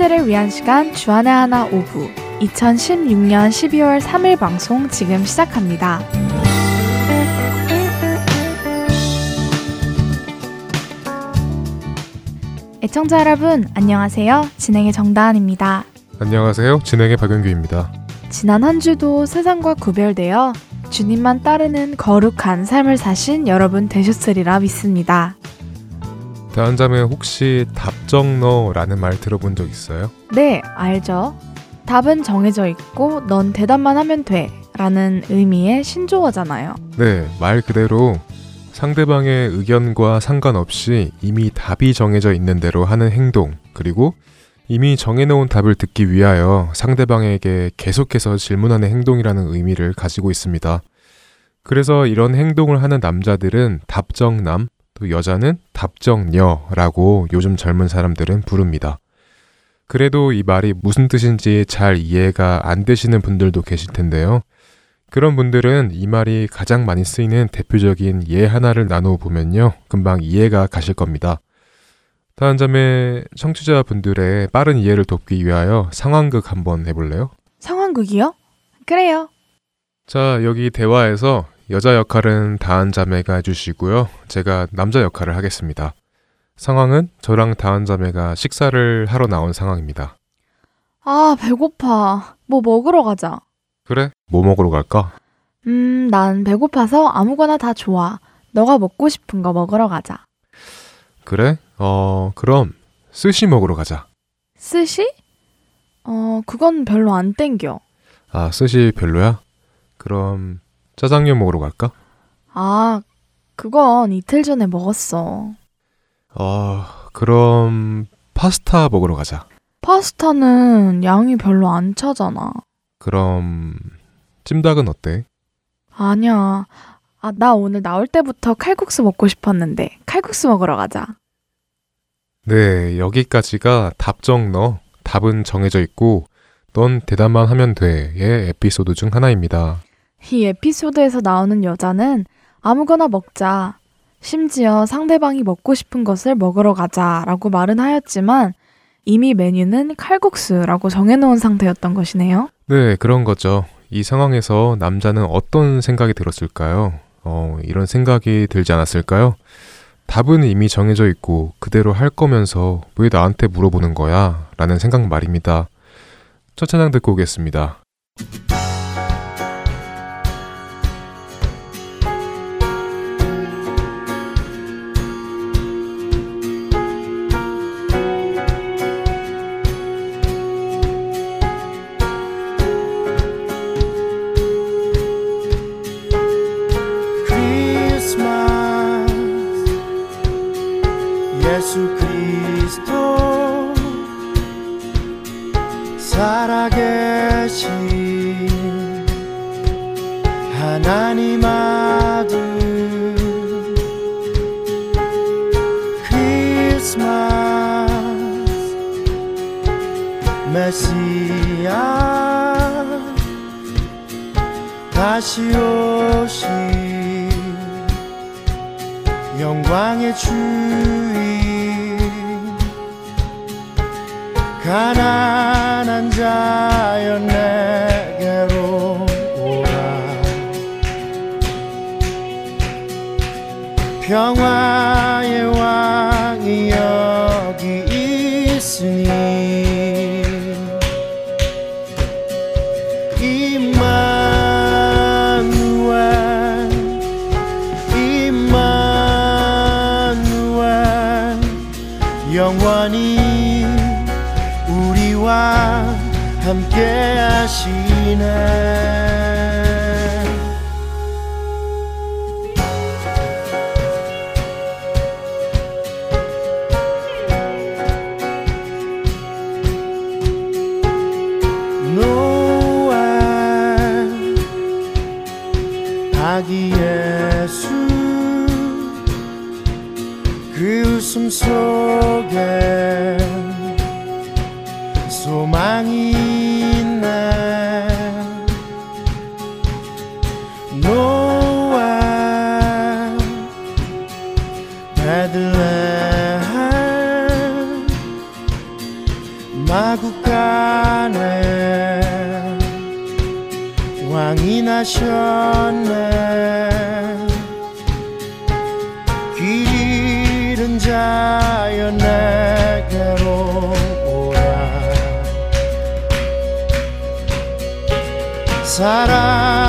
사람들을 위한 시간 주안의 하나 오부 2016년 12월 3일 방송 지금 시작합니다. 애청자 여러분 안녕하세요. 진행의 정다은입니다. 안녕하세요. 진행의 박영규입니다. 지난 한 주도 세상과 구별되어 주님만 따르는 거룩한 삶을 사신 여러분 되셨으리라 믿습니다. 다한자매 혹시 답정너라는 말 들어본 적 있어요? 네, 알죠. 답은 정해져 있고 넌 대답만 하면 돼 라는 의미의 신조어잖아요. 네, 말 그대로 상대방의 의견과 상관없이 이미 답이 정해져 있는 대로 하는 행동, 그리고 이미 정해놓은 답을 듣기 위하여 상대방에게 계속해서 질문하는 행동이라는 의미를 가지고 있습니다. 그래서 이런 행동을 하는 남자들은 답정남, 또 여자는 답정녀라고 요즘 젊은 사람들은 부릅니다. 그래도 이 말이 무슨 뜻인지 잘 이해가 안 되시는 분들도 계실 텐데요. 그런 분들은 이 말이 가장 많이 쓰이는 대표적인 예 하나를 나누어 보면요. 금방 이해가 가실 겁니다. 다음 점에 청취자분들의 빠른 이해를 돕기 위하여 상황극 한번 해볼래요? 상황극이요? 그래요. 자, 여기 대화에서 여자 역할은 다한 자매가 해주시고요. 제가 남자 역할을 하겠습니다. 상황은 저랑 다한 자매가 식사를 하러 나온 상황입니다. 아, 배고파. 뭐 먹으러 가자. 그래? 뭐 먹으러 갈까? 음, 난 배고파서 아무거나 다 좋아. 너가 먹고 싶은 거 먹으러 가자. 그래? 어, 그럼 스시 먹으러 가자. 스시? 어, 그건 별로 안 땡겨. 아, 스시 별로야? 그럼 짜장면 먹으러 갈까? 아, 그건 이틀 전에 먹었어. 어, 그럼 파스타 먹으러 가자. 파스타는 양이 별로 안 차잖아. 그럼 찜닭은 어때? 아니야. 아, 나 오늘 나올 때부터 칼국수 먹고 싶었는데 칼국수 먹으러 가자. 네, 여기까지가 답정 너. 답은 정해져 있고 넌 대답만 하면 돼의 에피소드 중 하나입니다. 이 에피소드에서 나오는 여자는 아무거나 먹자. 심지어 상대방이 먹고 싶은 것을 먹으러 가자라고 말은 하였지만 이미 메뉴는 칼국수라고 정해놓은 상태였던 것이네요. 네, 그런 거죠. 이 상황에서 남자는 어떤 생각이 들었을까요? 어, 이런 생각이 들지 않았을까요? 답은 이미 정해져 있고 그대로 할 거면서 왜 나한테 물어보는 거야? 라는 생각 말입니다. 첫 찬양 듣고 오겠습니다. 살아계신 하나님 아들 크리스마스 메시아 다시 오신 영광의 주인 가난한 자여 내게로 오라. 평화 함께 하시네. 마구간에 왕이 나셨네. 길 잃은 자여 내게로 오라. 사랑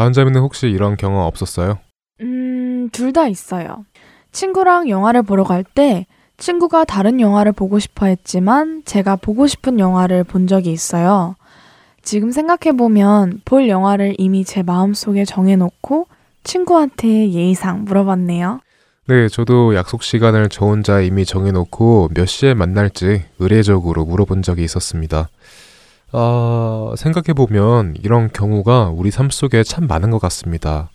다은 자매는 혹시 이런 경험 없었어요? 음, 둘 다 있어요. 친구랑 영화를 보러 갈 때 친구가 다른 영화를 보고 싶어 했지만 제가 보고 싶은 영화를 본 적이 있어요. 지금 생각해보면 볼 영화를 이미 제 마음속에 정해놓고 친구한테 예의상 물어봤네요. 네, 저도 약속 시간을 저 혼자 이미 정해놓고 몇 시에 만날지 의례적으로 물어본 적이 있었습니다. 아, 생각해보면 이런 경우가 우리 삶 속에 참 많은 것 같습니다.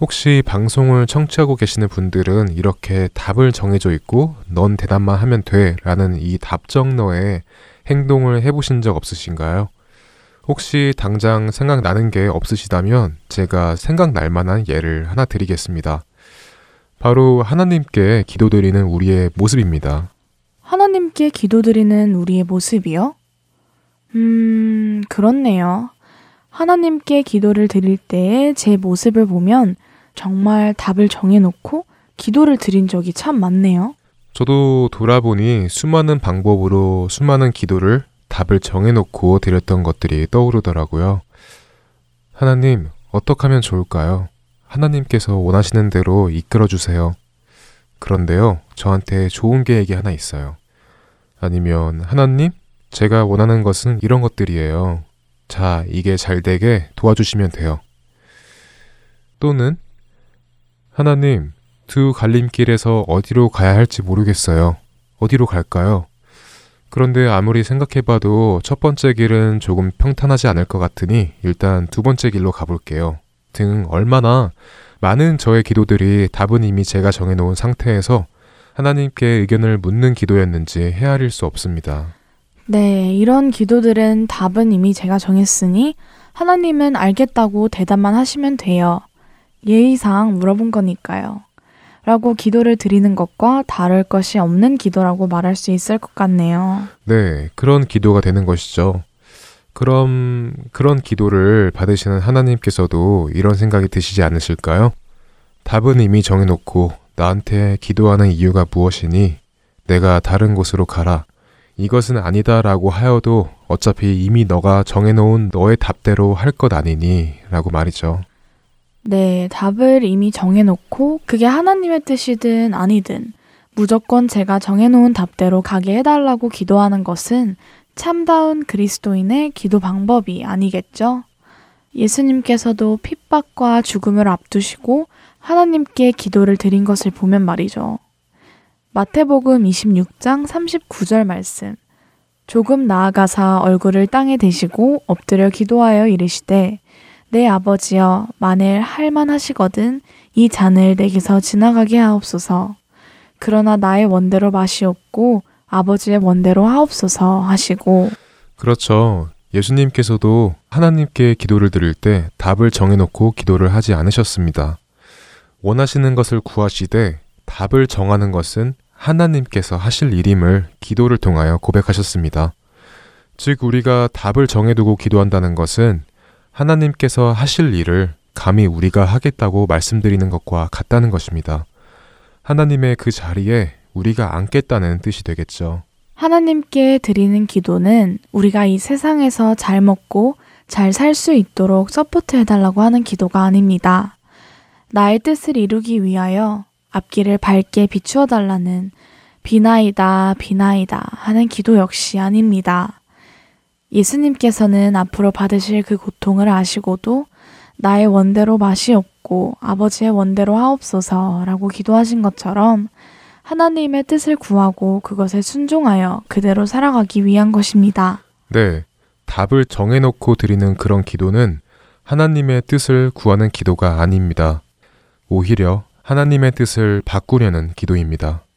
혹시 방송을 청취하고 계시는 분들은 이렇게 답을 정해져 있고 넌 대답만 하면 돼 라는 이 답정너에 행동을 해보신 적 없으신가요? 혹시 당장 생각나는 게 없으시다면 제가 생각날 만한 예를 하나 드리겠습니다. 바로 하나님께 기도드리는 우리의 모습입니다. 하나님께 기도드리는 우리의 모습이요? 음, 그렇네요. 하나님께 기도를 드릴 때의 제 모습을 보면 정말 답을 정해놓고 기도를 드린 적이 참 많네요. 저도 돌아보니 수많은 방법으로 수많은 기도를 답을 정해놓고 드렸던 것들이 떠오르더라고요. 하나님, 어떻게 하면 좋을까요? 하나님께서 원하시는 대로 이끌어주세요. 그런데요, 저한테 좋은 계획이 하나 있어요. 아니면, 하나님, 제가 원하는 것은 이런 것들이에요. 자, 이게 잘 되게 도와주시면 돼요. 또는, 하나님, 두 갈림길에서 어디로 가야 할지 모르겠어요. 어디로 갈까요? 그런데 아무리 생각해봐도 첫 번째 길은 조금 평탄하지 않을 것 같으니 일단 두 번째 길로 가볼게요. 등 얼마나 많은 저의 기도들이 답은 이미 제가 정해놓은 상태에서 하나님께 의견을 묻는 기도였는지 헤아릴 수 없습니다. 네, 이런 기도들은 답은 이미 제가 정했으니 하나님은 알겠다고 대답만 하시면 돼요. 예의상 물어본 거니까요. 라고 기도를 드리는 것과 다를 것이 없는 기도라고 말할 수 있을 것 같네요. 네, 그런 기도가 되는 것이죠. 그럼 그런 기도를 받으시는 하나님께서도 이런 생각이 드시지 않으실까요? 답은 이미 정해놓고 나한테 기도하는 이유가 무엇이니 내가 다른 곳으로 가라. 이것은 아니다라고 하여도 어차피 이미 너가 정해놓은 너의 답대로 할 것 아니니 라고 말이죠. 네, 답을 이미 정해놓고 그게 하나님의 뜻이든 아니든 무조건 제가 정해놓은 답대로 가게 해달라고 기도하는 것은 참다운 그리스도인의 기도 방법이 아니겠죠? 예수님께서도 핍박과 죽음을 앞두시고 하나님께 기도를 드린 것을 보면 말이죠. 마태복음 26장 39절 말씀. 조금 나아가사 얼굴을 땅에 대시고 엎드려 기도하여 이르시되 내 아버지여 만일 할만하시거든 이 잔을 내게서 지나가게 하옵소서. 그러나 나의 원대로 마시옵고 아버지의 원대로 하옵소서 하시고 그렇죠. 예수님께서도 하나님께 기도를 드릴 때 답을 정해놓고 기도를 하지 않으셨습니다. 원하시는 것을 구하시되 답을 정하는 것은 하나님께서 하실 일임을 기도를 통하여 고백하셨습니다. 즉, 우리가 답을 정해두고 기도한다는 것은 하나님께서 하실 일을 감히 우리가 하겠다고 말씀드리는 것과 같다는 것입니다. 하나님의 그 자리에 우리가 앉겠다는 뜻이 되겠죠. 하나님께 드리는 기도는 우리가 이 세상에서 잘 먹고 잘 살 수 있도록 support 해달라고 하는 기도가 아닙니다. 나의 뜻을 이루기 위하여 앞길을 밝게 비추어 달라는 비나이다, 비나이다 하는 기도 역시 아닙니다. 예수님께서는 앞으로 받으실 그 고통을 아시고도 나의 원대로 맛이 없고 아버지의 원대로 하옵소서라고 기도하신 것처럼 하나님의 뜻을 구하고 그것에 순종하여 그대로 살아가기 위한 것입니다. 네. 답을 정해놓고 드리는 그런 기도는 하나님의 뜻을 구하는 기도가 아닙니다. 오히려 하나님의 뜻을 바꾸려는 기도입니다.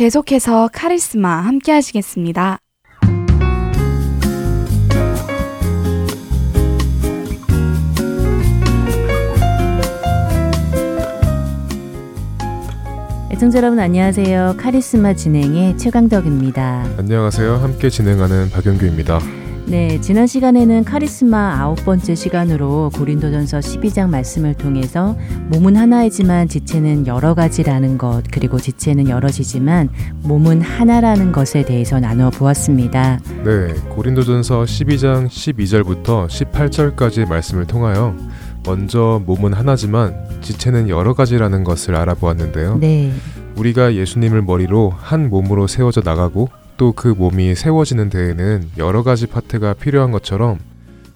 계속해서 카리스마 함께 하시겠습니다. 애청자 여러분 안녕하세요. 카리스마 진행의 최강덕입니다. 안녕하세요. 함께 진행하는 박영규입니다. 네, 지난 시간에는 카리스마 아홉 번째 시간으로 고린도전서 12장 말씀을 통해서 몸은 하나이지만 지체는 여러 가지라는 것, 그리고 지체는 여럿이지만 몸은 하나라는 것에 대해서 나누어 보았습니다. 네, 고린도전서 12장 12절부터 18절까지 말씀을 통하여 먼저 몸은 하나지만 지체는 여러 가지라는 것을 알아보았는데요. 네. 우리가 예수님을 머리로 한 몸으로 세워져 나가고 또 그 몸이 세워지는 데에는 여러 가지 파트가 필요한 것처럼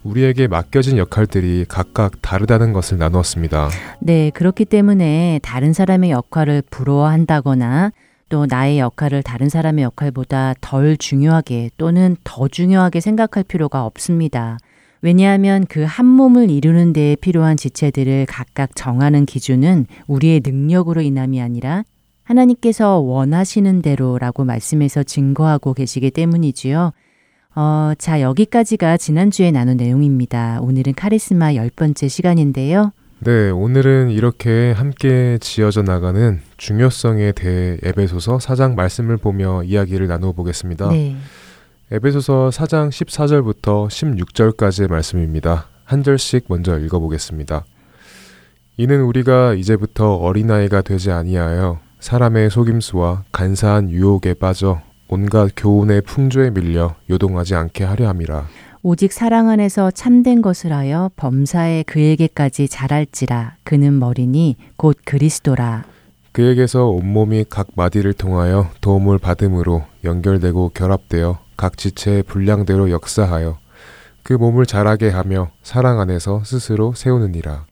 우리에게 맡겨진 역할들이 각각 다르다는 것을 나누었습니다. 네, 그렇기 때문에 다른 사람의 역할을 부러워한다거나 또 나의 역할을 다른 사람의 역할보다 덜 중요하게 또는 더 중요하게 생각할 필요가 없습니다. 왜냐하면 그 한 몸을 이루는 데에 필요한 지체들을 각각 정하는 기준은 우리의 능력으로 인함이 아니라 하나님께서 원하시는 대로라고 말씀해서 증거하고 계시기 때문이지요. 어, 자, 여기까지가 지난주에 나눈 내용입니다. 오늘은 카리스마 열 번째 시간인데요. 네, 오늘은 이렇게 함께 지어져 나가는 중요성에 대해 에베소서 4장 말씀을 보며 이야기를 나누어 보겠습니다. 네. 에베소서 4장 14절부터 16절까지의 말씀입니다. 한 절씩 먼저 읽어보겠습니다. 이는 우리가 이제부터 어린아이가 되지 아니하여 사람의 속임수와 간사한 유혹에 빠져 온갖 교훈의 풍조에 밀려 요동하지 않게 하려 함이라. 오직 사랑 안에서 참된 것을 하여 범사에 그에게까지 자랄지라 그는 머리니 곧 그리스도라. 그에게서 온몸이 각 마디를 통하여 도움을 받음으로 연결되고 결합되어 각 지체의 분량대로 역사하여 그 몸을 자라게 하며 사랑 안에서 스스로 세우느니라.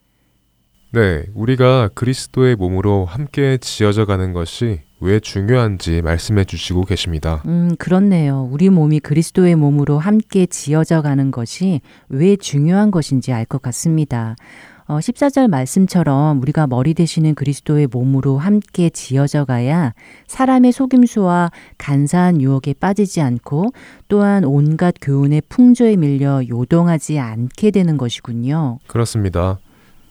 네, 우리가 그리스도의 몸으로 함께 지어져 가는 것이 왜 중요한지 말씀해 주시고 계십니다. 음, 그렇네요. 우리 몸이 그리스도의 몸으로 함께 지어져 가는 것이 왜 중요한 것인지 알 것 같습니다. 어, 14절 말씀처럼 우리가 머리 되시는 그리스도의 몸으로 함께 지어져 가야 사람의 속임수와 간사한 유혹에 빠지지 않고 또한 온갖 교훈의 풍조에 밀려 요동하지 않게 되는 것이군요. 그렇습니다.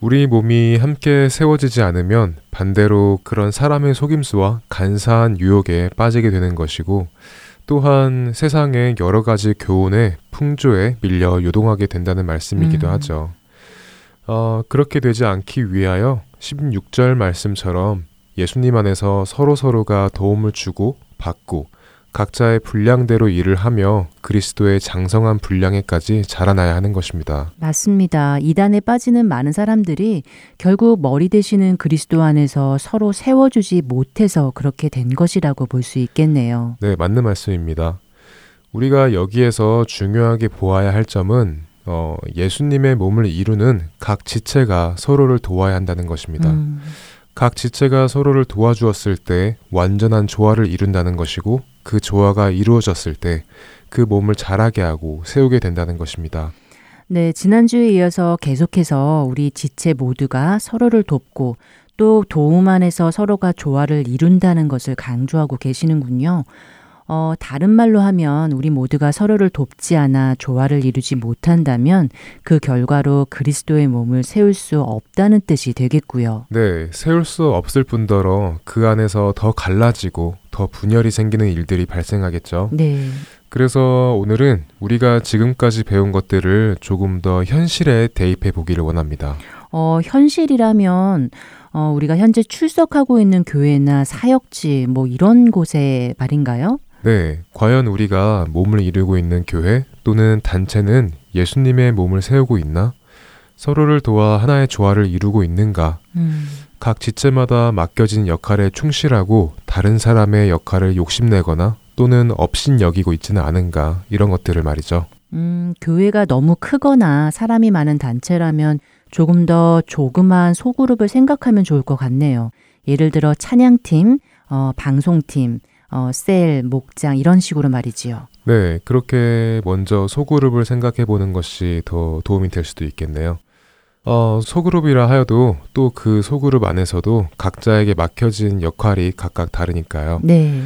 우리 몸이 함께 세워지지 않으면 반대로 그런 사람의 속임수와 간사한 유혹에 빠지게 되는 것이고 또한 세상의 여러 가지 교훈의 풍조에 밀려 요동하게 된다는 말씀이기도 음. 하죠. 어, 그렇게 되지 않기 위하여 16절 말씀처럼 예수님 안에서 서로 서로가 도움을 주고 받고 각자의 분량대로 일을 하며 그리스도의 장성한 분량에까지 자라나야 하는 것입니다. 맞습니다. 이단에 빠지는 많은 사람들이 결국 머리 되시는 그리스도 안에서 서로 세워주지 못해서 그렇게 된 것이라고 볼 수 있겠네요. 네, 맞는 말씀입니다. 우리가 여기에서 중요하게 보아야 할 점은 어, 예수님의 몸을 이루는 각 지체가 서로를 도와야 한다는 것입니다. 음, 각 지체가 서로를 도와주었을 때 완전한 조화를 이룬다는 것이고 그 조화가 이루어졌을 때 그 몸을 자라게 하고 세우게 된다는 것입니다. 네, 지난주에 이어서 계속해서 우리 지체 모두가 서로를 돕고 또 도움 안에서 서로가 조화를 이룬다는 것을 강조하고 계시는군요. 어, 다른 말로 하면 우리 모두가 서로를 돕지 않아 조화를 이루지 못한다면 그 결과로 그리스도의 몸을 세울 수 없다는 뜻이 되겠고요. 네, 세울 수 없을 뿐더러 그 안에서 더 갈라지고 더 분열이 생기는 일들이 발생하겠죠. 네. 그래서 오늘은 우리가 지금까지 배운 것들을 조금 더 현실에 대입해 보기를 원합니다. 어, 현실이라면 어, 우리가 현재 출석하고 있는 교회나 사역지 뭐 이런 곳의 말인가요? 네, 과연 우리가 몸을 이루고 있는 교회 또는 단체는 예수님의 몸을 세우고 있나? 서로를 도와 하나의 조화를 이루고 있는가? 음, 각 지체마다 맡겨진 역할에 충실하고 다른 사람의 역할을 욕심내거나 또는 업신 여기고 있지는 않은가? 이런 것들을 말이죠. 음, 교회가 너무 크거나 사람이 많은 단체라면 조금 더 조그만 소그룹을 생각하면 좋을 것 같네요. 예를 들어 찬양팀, 어, 방송팀, 어, 셀, 목장 이런 식으로 말이지요. 네, 그렇게 먼저 소그룹을 생각해 보는 것이 더 도움이 될 수도 있겠네요. 어, 소그룹이라 하여도 또 그 소그룹 안에서도 각자에게 맡겨진 역할이 각각 다르니까요. 네.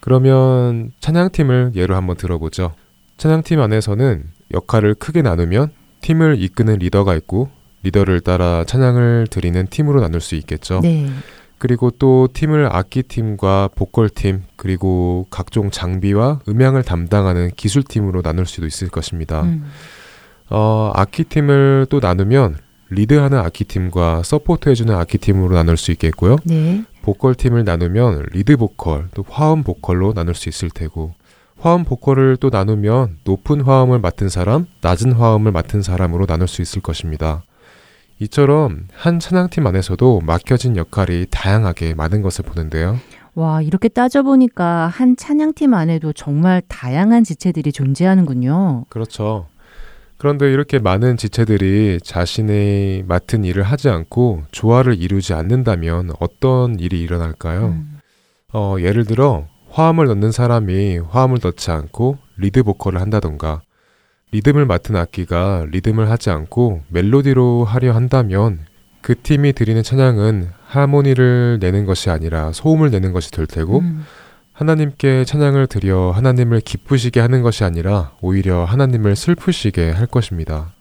그러면 찬양팀을 예로 한번 들어보죠. 찬양팀 안에서는 역할을 크게 나누면 팀을 이끄는 리더가 있고 리더를 따라 찬양을 드리는 팀으로 나눌 수 있겠죠. 네. 그리고 또 팀을 악기팀과 보컬팀 그리고 각종 장비와 음향을 담당하는 기술팀으로 나눌 수도 있을 것입니다. 음. 어, 악기팀을 또 나누면 리드하는 악기팀과 support해주는 악기팀으로 나눌 수 있겠고요. 네. 보컬팀을 나누면 리드 보컬, 또 화음 보컬로 나눌 수 있을 테고 화음 보컬을 또 나누면 높은 화음을 맡은 사람, 낮은 화음을 맡은 사람으로 나눌 수 있을 것입니다. 이처럼 한 찬양팀 안에서도 맡겨진 역할이 다양하게 많은 것을 보는데요. 와, 이렇게 따져보니까 한 찬양팀 안에도 정말 다양한 지체들이 존재하는군요. 그렇죠. 그런데 이렇게 많은 지체들이 자신의 맡은 일을 하지 않고 조화를 이루지 않는다면 어떤 일이 일어날까요? 음. 어, 예를 들어 화음을 넣는 사람이 화음을 넣지 않고 리드 보컬을 한다던가 리듬을 맡은 악기가 리듬을 하지 않고 멜로디로 하려 한다면 그 팀이 드리는 찬양은 하모니를 내는 것이 아니라 소음을 내는 것이 될 테고 음. 하나님께 찬양을 드려 하나님을 기쁘시게 하는 것이 아니라 오히려 하나님을 슬프시게 할 것입니다.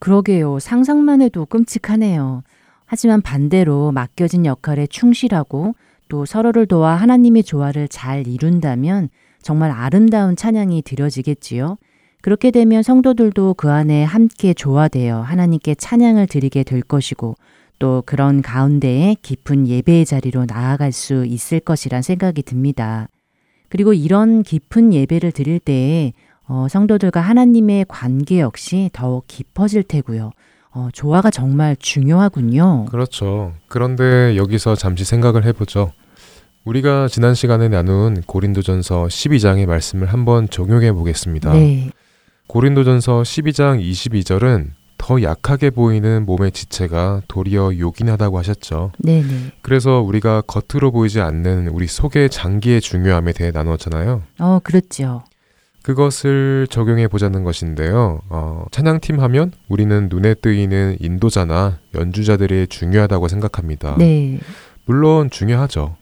그러게요. 상상만 해도 끔찍하네요. 하지만 반대로 맡겨진 역할에 충실하고 또 서로를 도와 하나님의 조화를 잘 이룬다면 정말 아름다운 찬양이 드려지겠지요. 그렇게 되면 성도들도 그 안에 함께 조화되어 하나님께 찬양을 드리게 될 것이고 또 그런 가운데에 깊은 예배의 자리로 나아갈 수 있을 것이란 생각이 듭니다. 그리고 이런 깊은 예배를 드릴 때에 어, 성도들과 하나님의 관계 역시 더욱 깊어질 테고요. 어, 조화가 정말 중요하군요. 그렇죠. 그런데 여기서 잠시 생각을 해보죠. 우리가 지난 시간에 나눈 고린도전서 12장의 말씀을 한번 적용해 보겠습니다. 네. 고린도전서 12장 22절은 더 약하게 보이는 몸의 지체가 도리어 요긴하다고 하셨죠. 네네. 그래서 우리가 겉으로 보이지 않는 우리 속의 장기의 중요함에 대해 나누었잖아요. 어, 그렇죠. 그것을 적용해 보자는 것인데요. 어, 찬양팀 하면 우리는 눈에 뜨이는 인도자나 연주자들이 중요하다고 생각합니다. 네. 물론 중요하죠.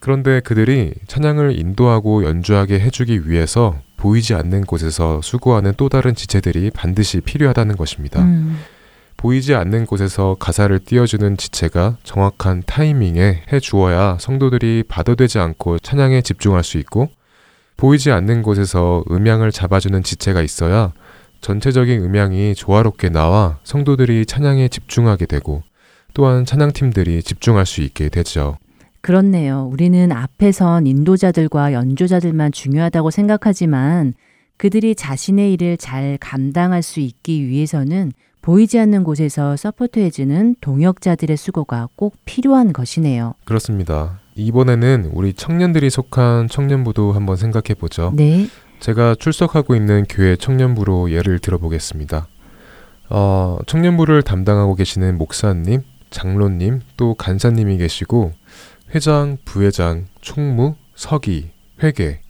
그런데 그들이 찬양을 인도하고 연주하게 해주기 위해서 보이지 않는 곳에서 수고하는 또 다른 지체들이 반드시 필요하다는 것입니다. 음, 보이지 않는 곳에서 가사를 띄워주는 지체가 정확한 타이밍에 해 주어야 성도들이 바도되지 않고 찬양에 집중할 수 있고 보이지 않는 곳에서 음향을 잡아주는 지체가 있어야 전체적인 음향이 조화롭게 나와 성도들이 찬양에 집중하게 되고 또한 찬양팀들이 집중할 수 있게 되죠. 그렇네요. 우리는 앞에선 인도자들과 연주자들만 중요하다고 생각하지만 그들이 자신의 일을 잘 감당할 수 있기 위해서는 보이지 않는 곳에서 서포트해주는 동역자들의 수고가 꼭 필요한 것이네요. 그렇습니다. 이번에는 우리 청년들이 속한 청년부도 한번 생각해 보죠. 네. 제가 출석하고 있는 교회 청년부로 예를 들어보겠습니다. 어, 청년부를 담당하고 계시는 목사님, 장로님, 또 간사님이 계시고 회장, 부회장, 총무, 서기, 회계,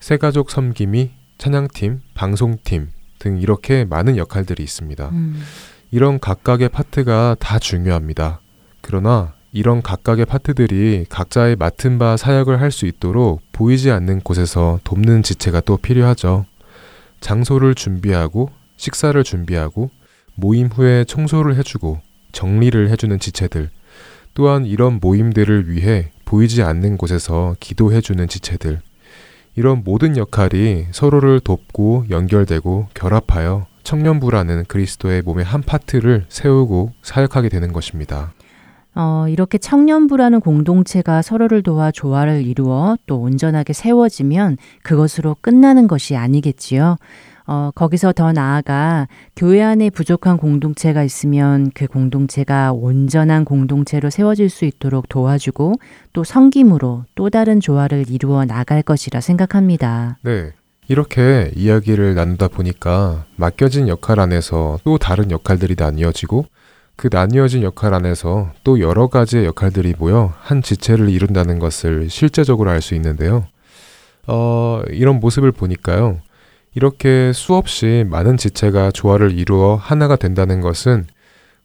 새가족 섬김이, 찬양팀, 방송팀 등 이렇게 많은 역할들이 있습니다. 음, 이런 각각의 파트가 다 중요합니다. 그러나 이런 각각의 파트들이 각자의 맡은 바 사역을 할 수 있도록 보이지 않는 곳에서 돕는 지체가 또 필요하죠. 장소를 준비하고 식사를 준비하고 모임 후에 청소를 해주고 정리를 해주는 지체들 또한 이런 모임들을 위해 보이지 않는 곳에서 기도해주는 지체들 이런 모든 역할이 서로를 돕고 연결되고 결합하여 청년부라는 그리스도의 몸의 한 파트를 세우고 사역하게 되는 것입니다. 어, 이렇게 청년부라는 공동체가 서로를 도와 조화를 이루어 또 온전하게 세워지면 그것으로 끝나는 것이 아니겠지요. 어, 거기서 더 나아가 교회 안에 부족한 공동체가 있으면 그 공동체가 온전한 공동체로 세워질 수 있도록 도와주고 또 성김으로 또 다른 조화를 이루어 나갈 것이라 생각합니다. 네. 이렇게 이야기를 나누다 보니까 맡겨진 역할 안에서 또 다른 역할들이 나뉘어지고 그 나뉘어진 역할 안에서 또 여러 가지의 역할들이 모여 한 지체를 이룬다는 것을 실제적으로 알 수 있는데요. 어, 이런 모습을 보니까요. 이렇게 수없이 많은 지체가 조화를 이루어 하나가 된다는 것은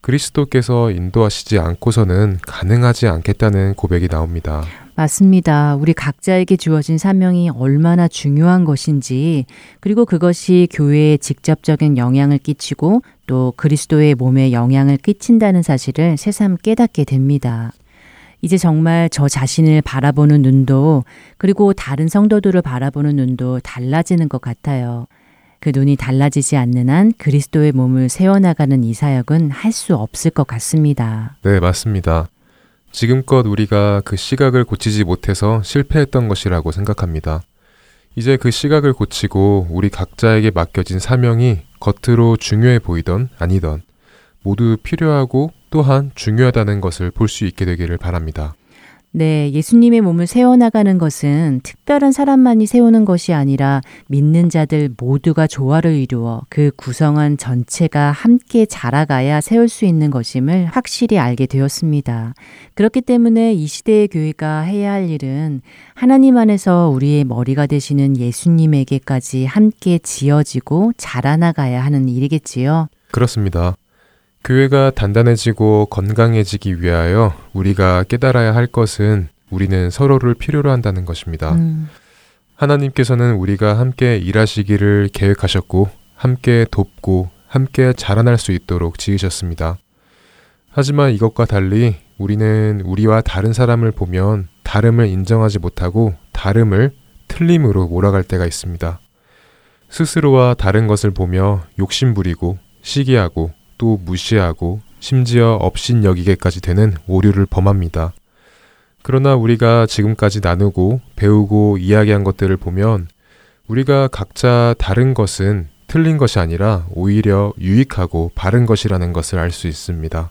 그리스도께서 인도하시지 않고서는 가능하지 않겠다는 고백이 나옵니다. 맞습니다. 우리 각자에게 주어진 사명이 얼마나 중요한 것인지, 그리고 그것이 교회에 직접적인 영향을 끼치고 또 그리스도의 몸에 영향을 끼친다는 사실을 새삼 깨닫게 됩니다. 이제 정말 저 자신을 바라보는 눈도 그리고 다른 성도들을 바라보는 눈도 달라지는 것 같아요. 그 눈이 달라지지 않는 한 그리스도의 몸을 세워나가는 이 사역은 할 수 없을 것 같습니다. 네, 맞습니다. 지금껏 우리가 그 시각을 고치지 못해서 실패했던 것이라고 생각합니다. 이제 그 시각을 고치고 우리 각자에게 맡겨진 사명이 겉으로 중요해 보이던 아니던 모두 필요하고 또한 중요하다는 것을 볼 수 있게 되기를 바랍니다. 네, 예수님의 몸을 세워나가는 것은 특별한 사람만이 세우는 것이 아니라 믿는 자들 모두가 조화를 이루어 그 구성한 전체가 함께 자라가야 세울 수 있는 것임을 확실히 알게 되었습니다. 그렇기 때문에 이 시대의 교회가 해야 할 일은 하나님 안에서 우리의 머리가 되시는 예수님에게까지 함께 지어지고 자라나가야 하는 일이겠지요. 그렇습니다. 교회가 단단해지고 건강해지기 위하여 우리가 깨달아야 할 것은 우리는 서로를 필요로 한다는 것입니다. 음, 하나님께서는 우리가 함께 일하시기를 계획하셨고, 함께 돕고, 함께 자라날 수 있도록 지으셨습니다. 하지만 이것과 달리 우리는 우리와 다른 사람을 보면 다름을 인정하지 못하고 다름을 틀림으로 몰아갈 때가 있습니다. 스스로와 다른 것을 보며 욕심부리고 시기하고 또 무시하고 심지어 업신 여기게까지 되는 오류를 범합니다. 그러나 우리가 지금까지 나누고 배우고 이야기한 것들을 보면 우리가 각자 다른 것은 틀린 것이 아니라 오히려 유익하고 바른 것이라는 것을 알 수 있습니다.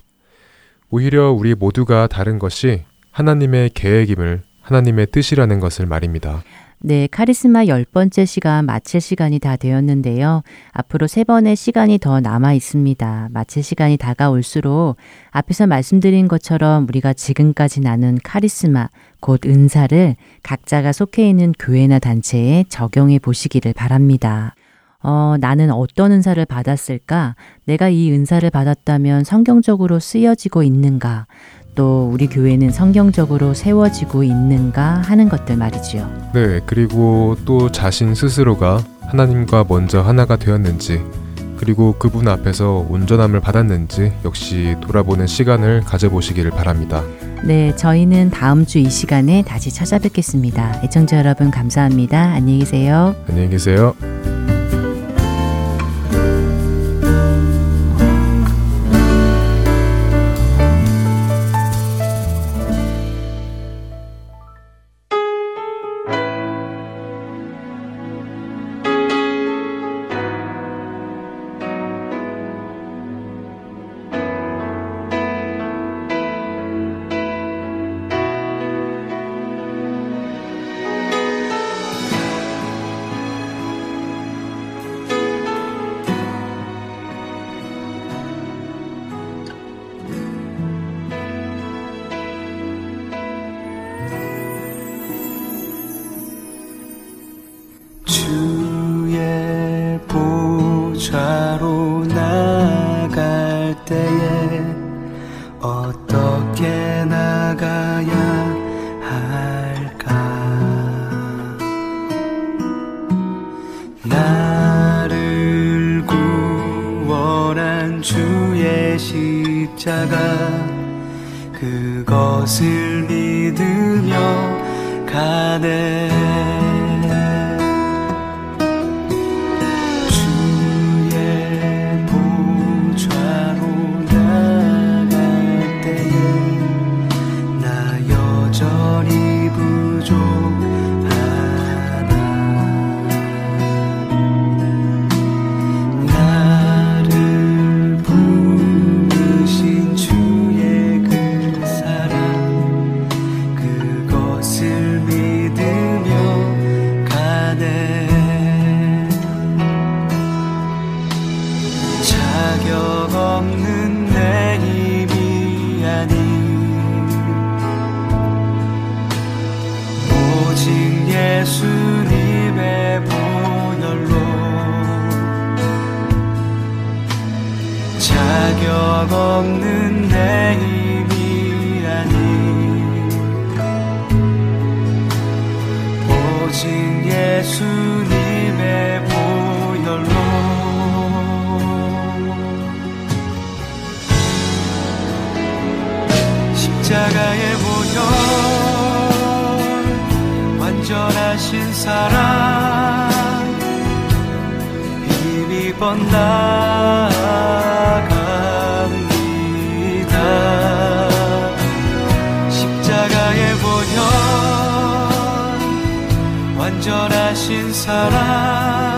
오히려 우리 모두가 다른 것이 하나님의 계획임을 하나님의 뜻이라는 것을 말입니다. 네, 카리스마 열 번째 시간 마칠 시간이 다 되었는데요. 앞으로 세 번의 시간이 더 남아 있습니다. 마칠 시간이 다가올수록 앞에서 말씀드린 것처럼 우리가 지금까지 나눈 카리스마, 곧 은사를 각자가 속해 있는 교회나 단체에 적용해 보시기를 바랍니다. 어, 나는 어떤 은사를 받았을까? 내가 이 은사를 받았다면 성경적으로 쓰여지고 있는가? 또 우리 교회는 성경적으로 세워지고 있는가 하는 것들 말이지요. 네, 그리고 또 자신 스스로가 하나님과 먼저 하나가 되었는지, 그리고 그분 앞에서 온전함을 받았는지 역시 돌아보는 시간을 가져보시기를 바랍니다. 네, 저희는 다음 주 이 시간에 다시 찾아뵙겠습니다. 애청자 여러분 감사합니다. 안녕히 계세요. 안녕히 계세요. 십자가 그것을 믿으며 가네 간절하신 사랑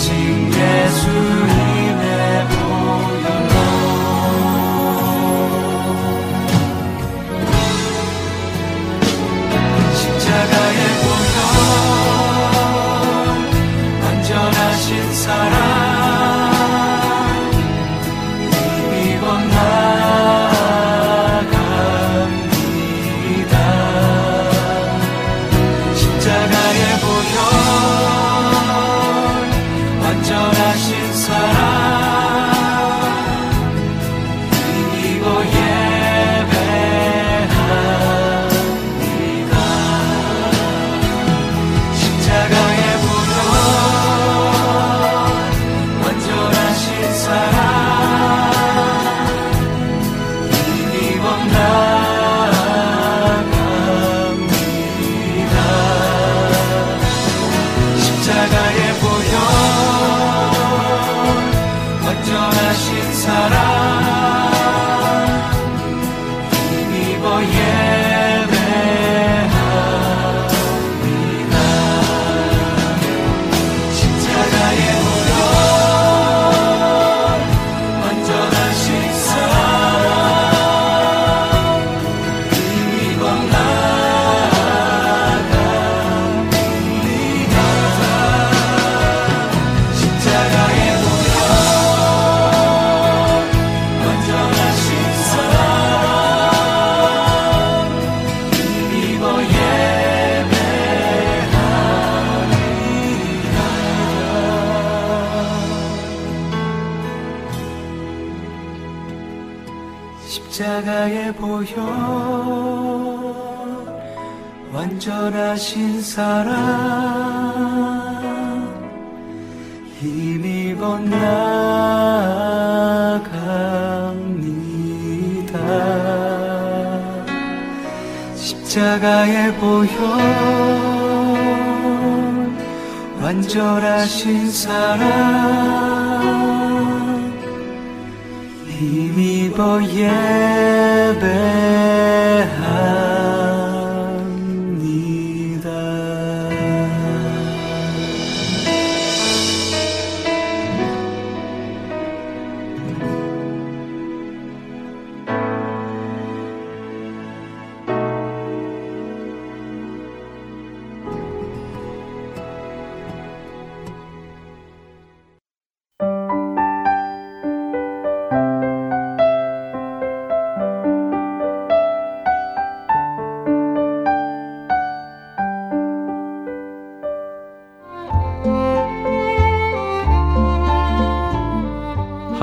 watching 십자가에 보여 완전하신 사랑. 힘입어 나갑니다. 십자가에 보여 완전하신 사랑. Τι μη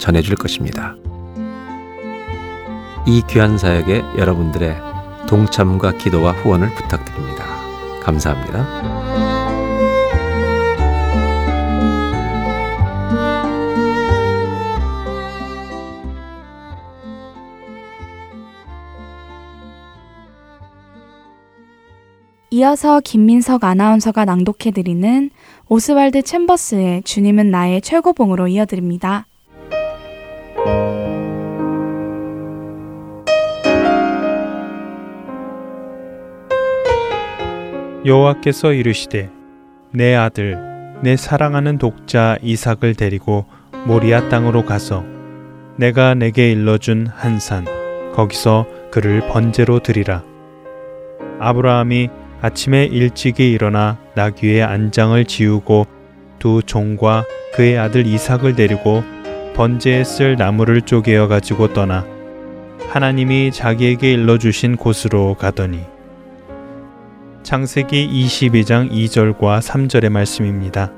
전해줄 것입니다. 이 귀한 사역에 여러분들의 동참과 기도와 후원을 부탁드립니다. 감사합니다. 이어서 김민석 아나운서가 낭독해드리는 오스왈드 챔버스의 주님은 나의 최고봉으로 이어드립니다. 여호와께서 이르시되 내 아들 내 사랑하는 독자 이삭을 데리고 모리아 땅으로 가서 내가 내게 일러준 한 산 거기서 그를 번제로 드리라. 아브라함이 아침에 일찍이 일어나 나귀의 안장을 지우고 두 종과 그의 아들 이삭을 데리고 번제에 쓸 나무를 쪼개어 가지고 떠나 하나님이 자기에게 일러 주신 곳으로 가더니 창세기 22장 2절과 3절의 말씀입니다.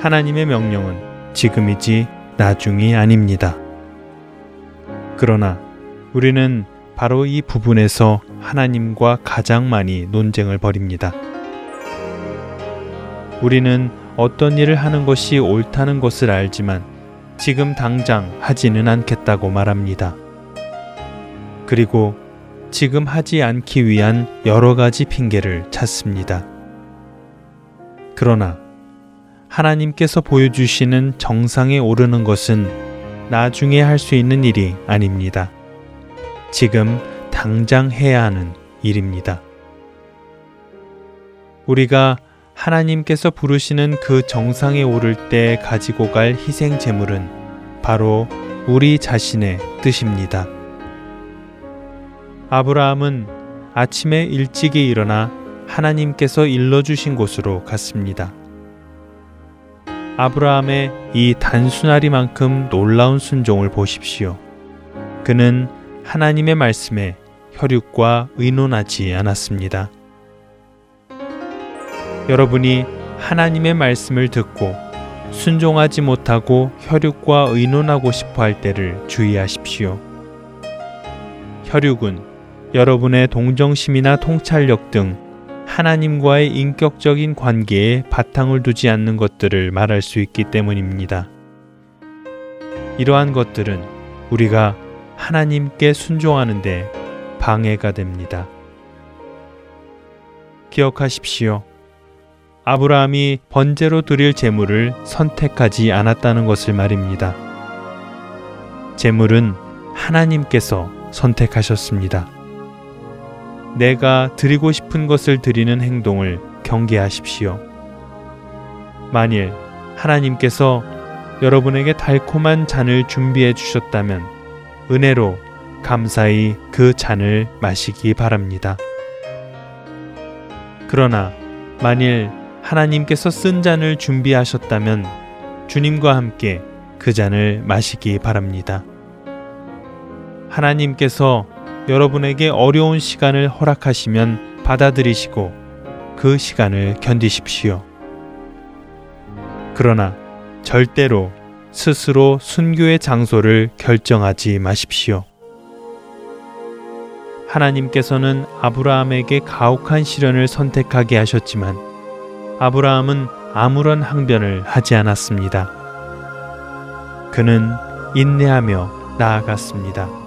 하나님의 명령은 지금이지 나중이 아닙니다. 그러나 우리는 바로 이 부분에서 하나님과 가장 많이 논쟁을 벌입니다. 우리는 어떤 일을 하는 것이 옳다는 것을 알지만 지금 당장 하지는 않겠다고 말합니다. 그리고 지금 하지 않기 위한 여러 가지 핑계를 찾습니다. 그러나 하나님께서 보여주시는 정상에 오르는 것은 나중에 할 수 있는 일이 아닙니다. 지금 당장 해야 하는 일입니다. 우리가 하나님께서 부르시는 그 정상에 오를 때 가지고 갈 희생 제물은 바로 우리 자신의 뜻입니다. 아브라함은 아침에 일찍이 일어나 하나님께서 일러주신 곳으로 갔습니다. 아브라함의 이 단순하리만큼 놀라운 순종을 보십시오. 그는 하나님의 말씀에 혈육과 의논하지 않았습니다. 여러분이 하나님의 말씀을 듣고 순종하지 못하고 혈육과 의논하고 싶어 할 때를 주의하십시오. 혈육은 여러분의 동정심이나 통찰력 등 하나님과의 인격적인 관계에 바탕을 두지 않는 것들을 말할 수 있기 때문입니다. 이러한 것들은 우리가 하나님께 순종하는데 방해가 됩니다. 기억하십시오. 아브라함이 번제로 드릴 제물을 선택하지 않았다는 것을 말입니다. 제물은 하나님께서 선택하셨습니다. 내가 드리고 싶은 것을 드리는 행동을 경계하십시오. 만일 하나님께서 여러분에게 달콤한 잔을 준비해 주셨다면 은혜로 감사히 그 잔을 마시기 바랍니다. 그러나 만일 하나님께서 쓴 잔을 준비하셨다면 주님과 함께 그 잔을 마시기 바랍니다. 하나님께서 여러분에게 어려운 시간을 허락하시면 받아들이시고 그 시간을 견디십시오. 그러나 절대로 스스로 순교의 장소를 결정하지 마십시오. 하나님께서는 아브라함에게 가혹한 시련을 선택하게 하셨지만 아브라함은 아무런 항변을 하지 않았습니다. 그는 인내하며 나아갔습니다.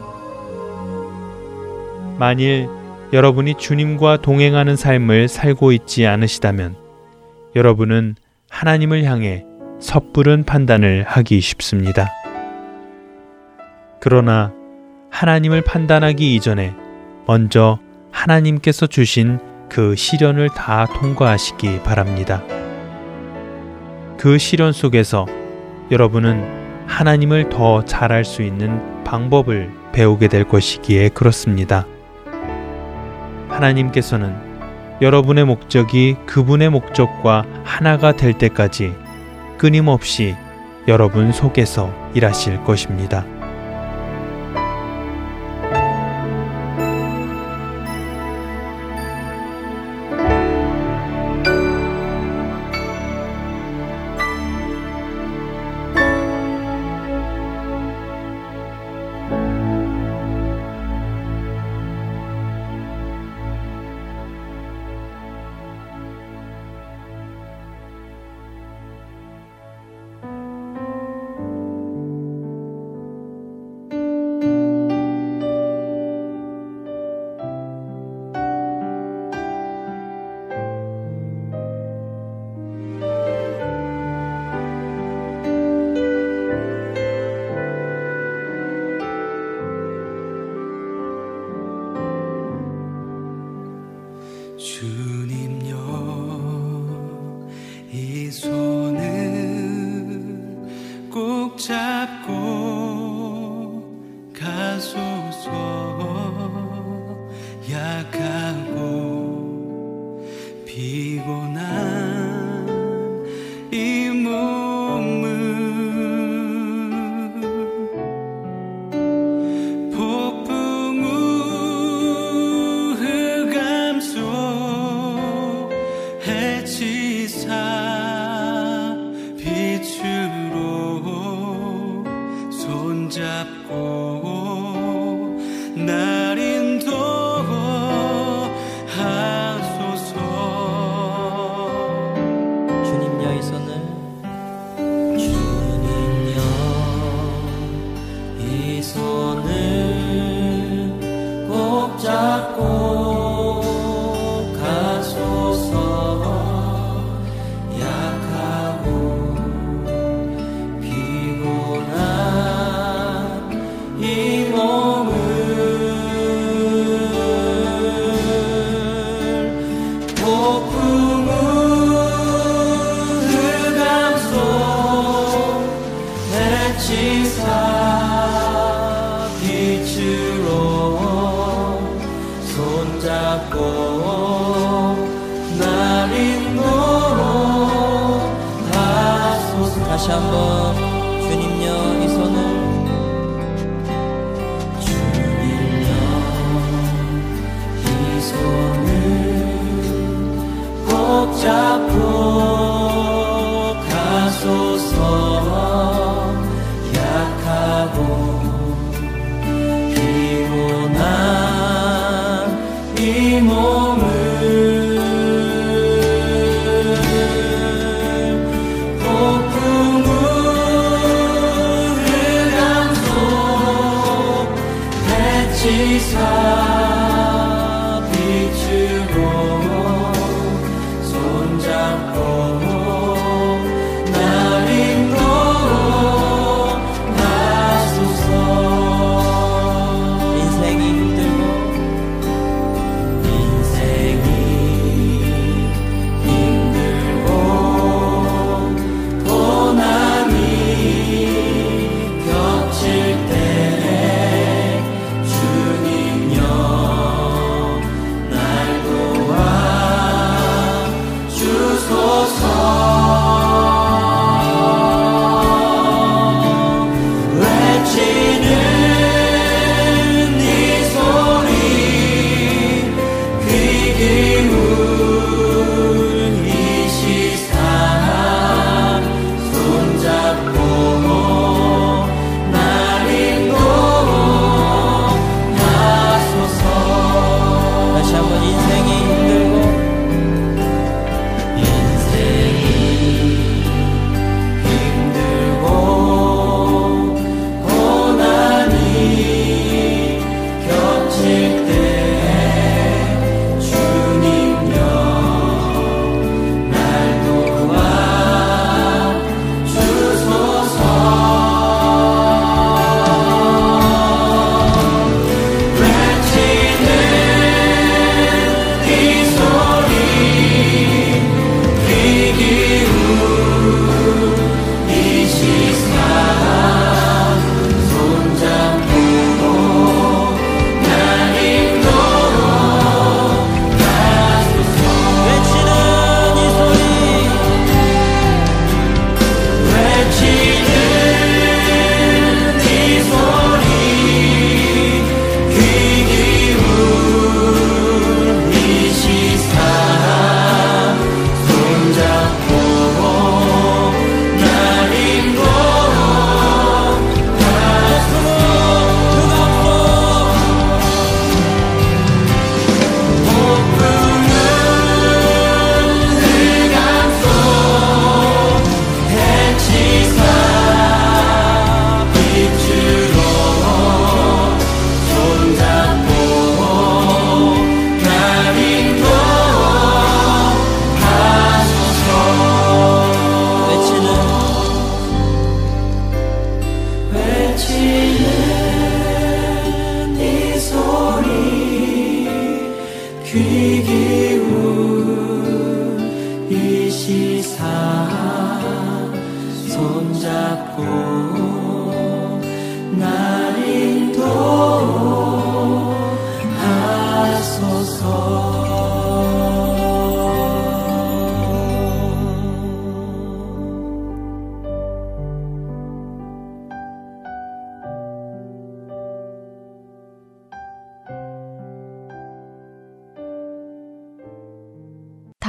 만일 여러분이 주님과 동행하는 삶을 살고 있지 않으시다면 여러분은 하나님을 향해 섣부른 판단을 하기 쉽습니다. 그러나 하나님을 판단하기 이전에 먼저 하나님께서 주신 그 시련을 다 통과하시기 바랍니다. 그 시련 속에서 여러분은 하나님을 더 잘 알 수 있는 방법을 배우게 될 것이기에 그렇습니다. 하나님께서는 여러분의 목적이 그분의 목적과 하나가 될 때까지 끊임없이 여러분 속에서 일하실 것입니다.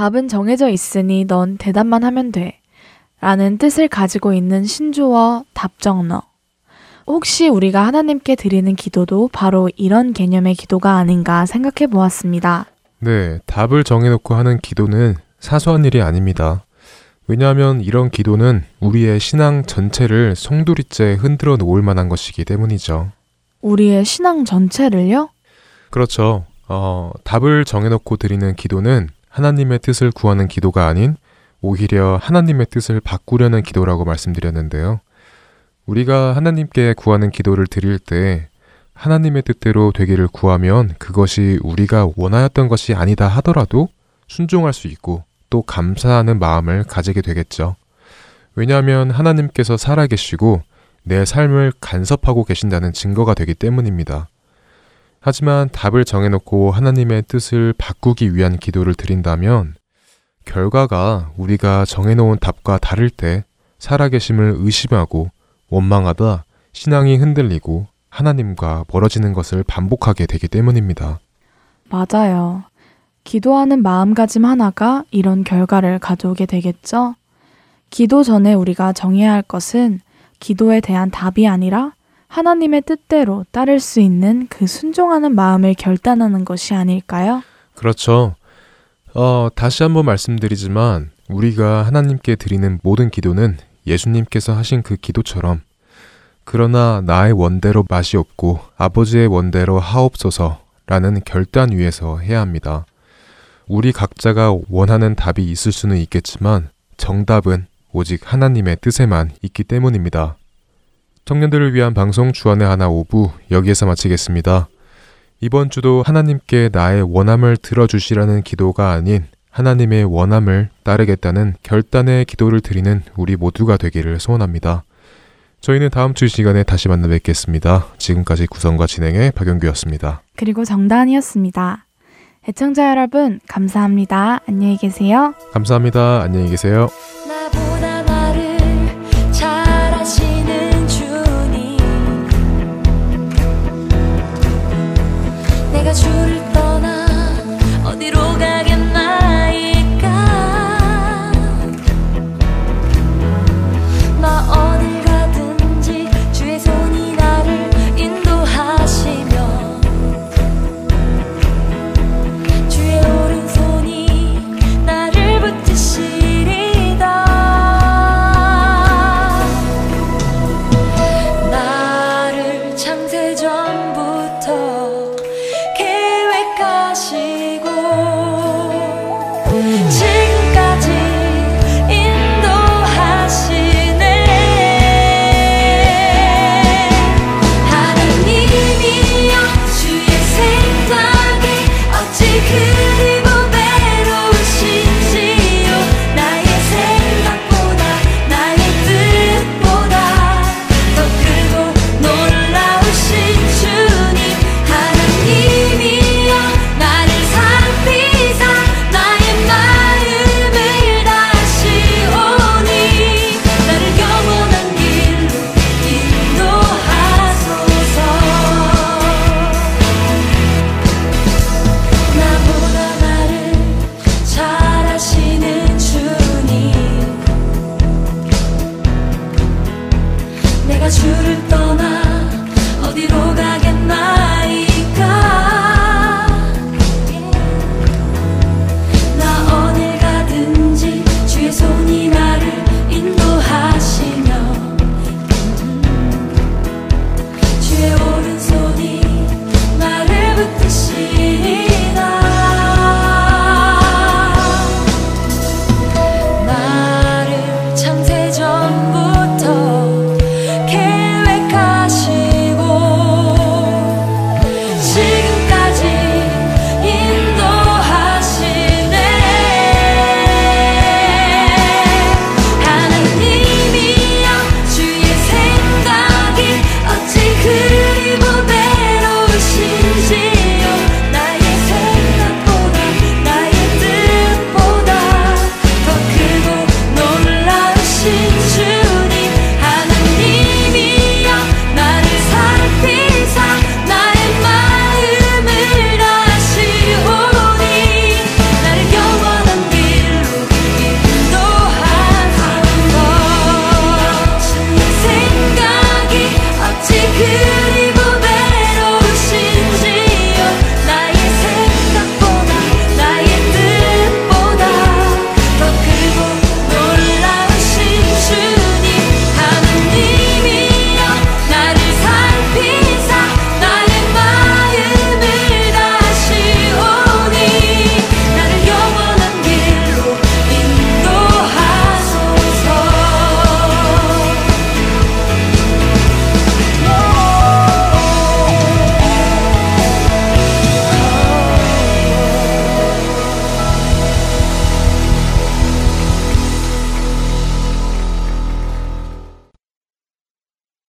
답은 정해져 있으니 넌 대답만 하면 돼. 라는 뜻을 가지고 있는 신조어 답정너. 혹시 우리가 하나님께 드리는 기도도 바로 이런 개념의 기도가 아닌가 생각해 보았습니다. 네, 답을 정해놓고 하는 기도는 사소한 일이 아닙니다. 왜냐하면 이런 기도는 우리의 신앙 전체를 송두리째 흔들어 놓을 만한 것이기 때문이죠. 우리의 신앙 전체를요? 그렇죠. 어, 답을 정해놓고 드리는 기도는 하나님의 뜻을 구하는 기도가 아닌 오히려 하나님의 뜻을 바꾸려는 기도라고 말씀드렸는데요. 우리가 하나님께 구하는 기도를 드릴 때 하나님의 뜻대로 되기를 구하면 그것이 우리가 원하였던 것이 아니다 하더라도 순종할 수 있고 또 감사하는 마음을 가지게 되겠죠. 왜냐하면 하나님께서 살아계시고 내 삶을 간섭하고 계신다는 증거가 되기 때문입니다. 하지만 답을 정해놓고 하나님의 뜻을 바꾸기 위한 기도를 드린다면 결과가 우리가 정해놓은 답과 다를 때 살아계심을 의심하고 원망하다 신앙이 흔들리고 하나님과 멀어지는 것을 반복하게 되기 때문입니다. 맞아요. 기도하는 마음가짐 하나가 이런 결과를 가져오게 되겠죠? 기도 전에 우리가 정해야 할 것은 기도에 대한 답이 아니라 하나님의 뜻대로 따를 수 있는 그 순종하는 마음을 결단하는 것이 아닐까요? 그렇죠. 어, 다시 한번 말씀드리지만 우리가 하나님께 드리는 모든 기도는 예수님께서 하신 그 기도처럼 그러나 나의 원대로 맛이 없고 아버지의 원대로 하옵소서라는 결단 위에서 해야 합니다. 우리 각자가 원하는 답이 있을 수는 있겠지만 정답은 오직 하나님의 뜻에만 있기 때문입니다. 청년들을 위한 방송 주안의 하나 오부 여기에서 마치겠습니다. 이번 주도 하나님께 나의 원함을 들어주시라는 기도가 아닌 하나님의 원함을 따르겠다는 결단의 기도를 드리는 우리 모두가 되기를 소원합니다. 저희는 다음 주 시간에 다시 만나 뵙겠습니다. 지금까지 구성과 진행의 박영규였습니다. 그리고 정다은이었습니다. 애청자 여러분, 감사합니다. 안녕히 계세요. 감사합니다. 안녕히 계세요. 나 내가 주를 떠나